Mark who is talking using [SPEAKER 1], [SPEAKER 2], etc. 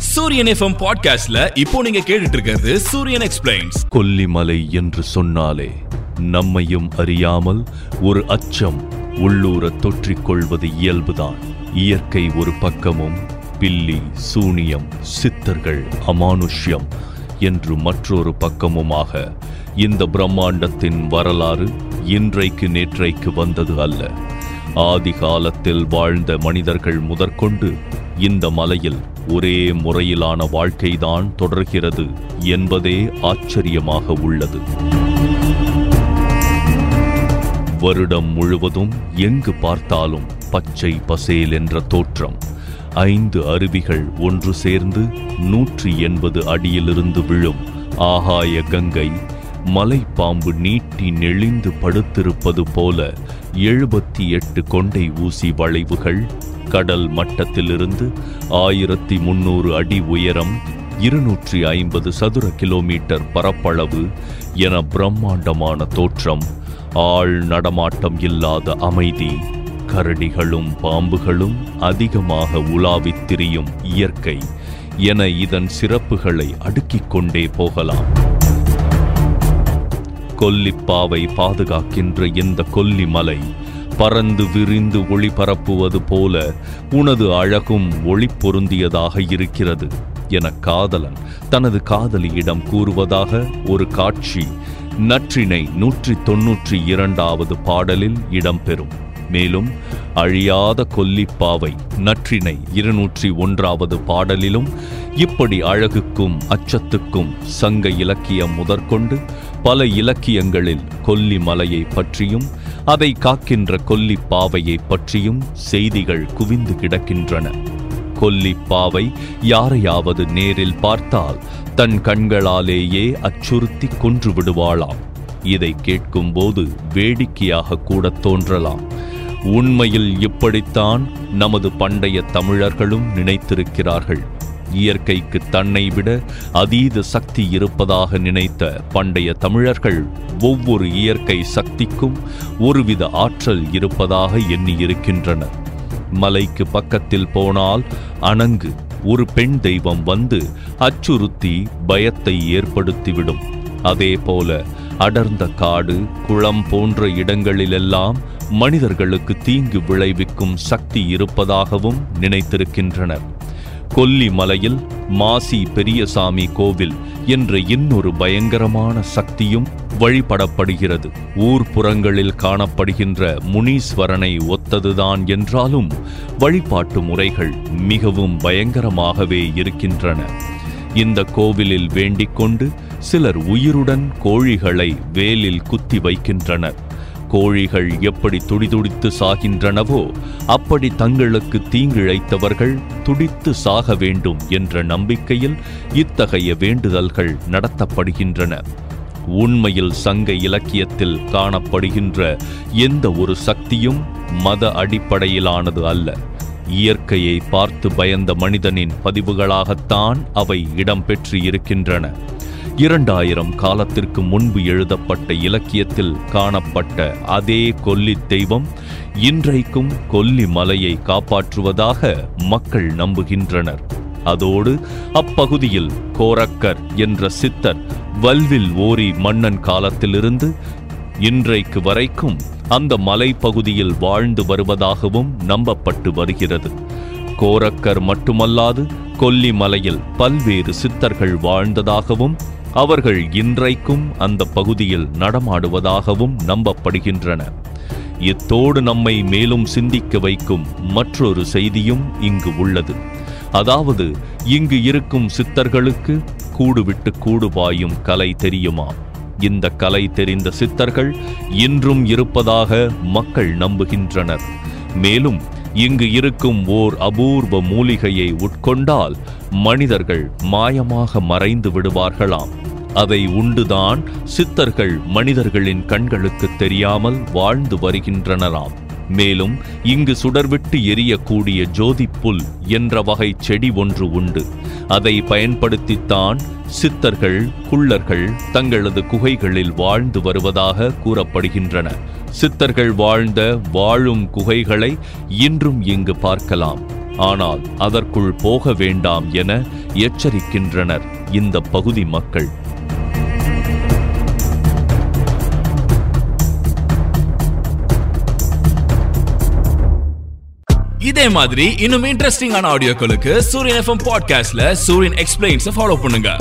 [SPEAKER 1] சூரியன் எஃப்எம் பாட்காஸ்ட்ல இப்போ நீங்க கேட்டுட்டு இருக்கிறது சூரியன் எக்ஸ்பிளைன்ஸ்
[SPEAKER 2] கொல்லிமலை என்று சொன்னாலே நம்மையும் அறியாமல் ஒரு அச்சம் உள்ளூர தொற்றிக் கொள்வது இயல்புதான். இயற்கை ஒரு பக்கமும் பில்லி சூனியம் சித்தர்கள் அமானுஷ்யம் என்று மற்றொரு பக்கமுமாக இந்த பிரம்மாண்டத்தின் வரலாறு இன்றைக்கு நேற்றைக்கு வந்தது அல்ல. ஆதி காலத்தில் வாழ்ந்த மனிதர்கள் முதற்கொண்டு இந்த மலையில் ஒரே முறையிலான வாழ்க்கைதான் தொடர்கிறது என்பதே ஆச்சரியமாக உள்ளது. வருடம் முழுவதும் எங்கு பார்த்தாலும் பச்சை பசேல் என்ற தோற்றம். ஐந்து அருவிகள் ஒன்று சேர்ந்து நூற்றி எண்பது அடியிலிருந்து விழும் ஆகாய கங்கை மலைப்பாம்பு நீட்டி நெளிந்து படுத்திருப்பது போல எழுபத்தி எட்டு கொண்டை ஊசி வளைவுகள் கடல் மட்டத்திலிருந்து ஆயிரத்தி முன்னூறு அடி உயரம் இருநூற்றி ஐம்பது சதுர கிலோமீட்டர் பரப்பளவு என பிரம்மாண்டமான தோற்றம் ஆள் நடமாட்டம் இல்லாத அமைதி. கரடிகளும் பாம்புகளும் அதிகமாக உலாவித் திரியும் இயற்கை என இதன் சிறப்புகளை அடுக்கிக் கொண்டே போகலாம். கொல்லிப்பாவை பாதுகாக்கின்ற இந்த கொல்லிமலை பறந்து விரிந்து ஒளி பரப்புவது போல உனது அழகும் ஒளி பொருந்தியதாக இருக்கிறது என காதலன் தனது காதலியிடம் கூறுவதாக ஒரு காட்சி நற்றினை நூற்றி தொன்னூற்றி இரண்டாவது பாடலில் இடம்பெறும். மேலும் அழியாத கொல்லிப்பாவை நற்றினை இருநூற்றி ஒன்றாவது பாடலிலும் இப்படி அழகுக்கும் அச்சத்துக்கும் சங்க இலக்கியம் முதற்கொண்டு பல இலக்கியங்களில் கொல்லி மலையை பற்றியும் அதை காக்கின்ற கொல்லி பாவையை பற்றியும் செய்திகள் குவிந்து கிடக்கின்றன. கொல்லி பாவை யாரையாவது நேரில் பார்த்தால் தன் கண்களாலேயே அச்சுறுத்தி கொன்று விடுவாளாம். இதை கேட்கும்போது வேடிக்கையாக கூட தோன்றலாம். உண்மையில் இப்படித்தான் நமது பண்டைய தமிழர்களும் நினைத்திருக்கிறார்கள். இயற்கைக்கு தன்னை விட அதீத சக்தி இருப்பதாக நினைத்த பண்டைய தமிழர்கள் ஒவ்வொரு இயற்கை சக்திக்கும் ஒருவித ஆற்றல் இருப்பதாக எண்ணியிருக்கின்றனர். மலைக்கு பக்கத்தில் போனால் அணங்கு ஒரு பெண் தெய்வம் வந்து அச்சுறுத்தி பயத்தை ஏற்படுத்திவிடும். அதே போல அடர்ந்த காடு குளம் போன்ற இடங்களிலெல்லாம் மனிதர்களுக்கு தீங்கு விளைவிக்கும் சக்தி இருப்பதாகவும் நினைத்திருக்கின்றனர். கொல்லி மலையில் மாசி பெரியசாமி கோவில் என்ற இன்னொரு பயங்கரமான சக்தியும் வழிபடப்படுகிறது. ஊர்ப்புறங்களில் காணப்படுகின்ற முனீஸ்வரனை ஒத்ததுதான் என்றாலும் வழிபாட்டு முறைகள் மிகவும் பயங்கரமாகவே இருக்கின்றன. இந்த கோவிலில் வேண்டிக் கொண்டு சிலர் உயிருடன் கோழிகளை வேலில் குத்தி வைக்கின்றனர். கோழிகள் எப்படி துடிதுடித்து சாகின்றனவோ அப்படி தங்களுக்கு தீங்கிழைத்தவர்கள் துடித்து சாக வேண்டும் என்ற நம்பிக்கையில் இத்தகைய வேண்டுதல்கள் நடத்தப்படுகின்றன. உண்மையில் சங்க இலக்கியத்தில் காணப்படுகின்ற எந்த ஒரு சக்தியும் மத அடிப்படையிலானது அல்ல. இயற்கையை பார்த்து பயந்த மனிதனின் பதிவுகளாகத்தான் அவை இடம்பெற்று இருக்கின்றன இரண்டாயிரம் காலத்திற்கு முன்பு எழுதப்பட்ட இலக்கியத்தில் காணப்பட்ட அதே கொல்லி தெய்வம் இன்றைக்கும் கொல்லி மலையை காப்பாற்றுவதாக மக்கள் நம்புகின்றனர். அதோடு அப்பகுதியில் கோரக்கர் என்ற சித்தர் வல்வில் ஓரி மன்னன் காலத்திலிருந்து இன்றைக்கு வரைக்கும் அந்த மலைப்பகுதியில் வாழ்ந்து வருவதாகவும் நம்பப்பட்டு வருகிறது. கோரக்கர் மட்டுமல்லாது கொல்லிமலையில் பல்வேறு சித்தர்கள் வாழ்ந்ததாகவும் அவர்கள் இன்றைக்கும் அந்த பகுதியில் நடமாடுவதாகவும் நம்பப்படுகின்றன. இத்தோடு நம்மை மேலும் சிந்திக்க வைக்கும் மற்றொரு செய்தியும் இங்கு உள்ளது. அதாவது இங்கு இருக்கும் சித்தர்களுக்கு கூடுவிட்டு கூடு பாயும் கலை தெரியுமா? இந்த கலை தெரிந்த சித்தர்கள் இன்றும் இருப்பதாக மக்கள் நம்புகின்றனர். மேலும் இங்கு இருக்கும் ஓர் அபூர்வ மூலிகையை உட்கொண்டால் மனிதர்கள் மாயமாக மறைந்து விடுவார்களாம். அதை உண்டுதான் சித்தர்கள் மனிதர்களின் கண்களுக்கு தெரியாமல் வாழ்ந்து வருகின்றனராம். மேலும் இங்கு சுடர்விட்டு எரியக்கூடிய ஜோதிப்புல் என்ற வகை செடி ஒன்று உண்டு. அதை பயன்படுத்தித்தான் சித்தர்கள் குள்ளர்கள் தங்களது குகைகளில் வாழ்ந்து வருவதாக கூறப்படுகின்றன. சித்தர்கள் வாழ்ந்த வாழும் குகைகளை இன்றும் இங்கு பார்க்கலாம். ஆனால் அதற்குள் போக வேண்டாம் என எச்சரிக்கின்றனர் இந்த பகுதி மக்கள்.
[SPEAKER 1] இதே மாதிரி இன்னும் இன்ட்ரெஸ்டிங்கான ஆடியோக்களுக்கு சூரியன் எஃப்எம் பாட்காஸ்ட்ல சூரியன் எக்ஸ்பிளைன்ஸ் ஃபாலோ பண்ணுங்க.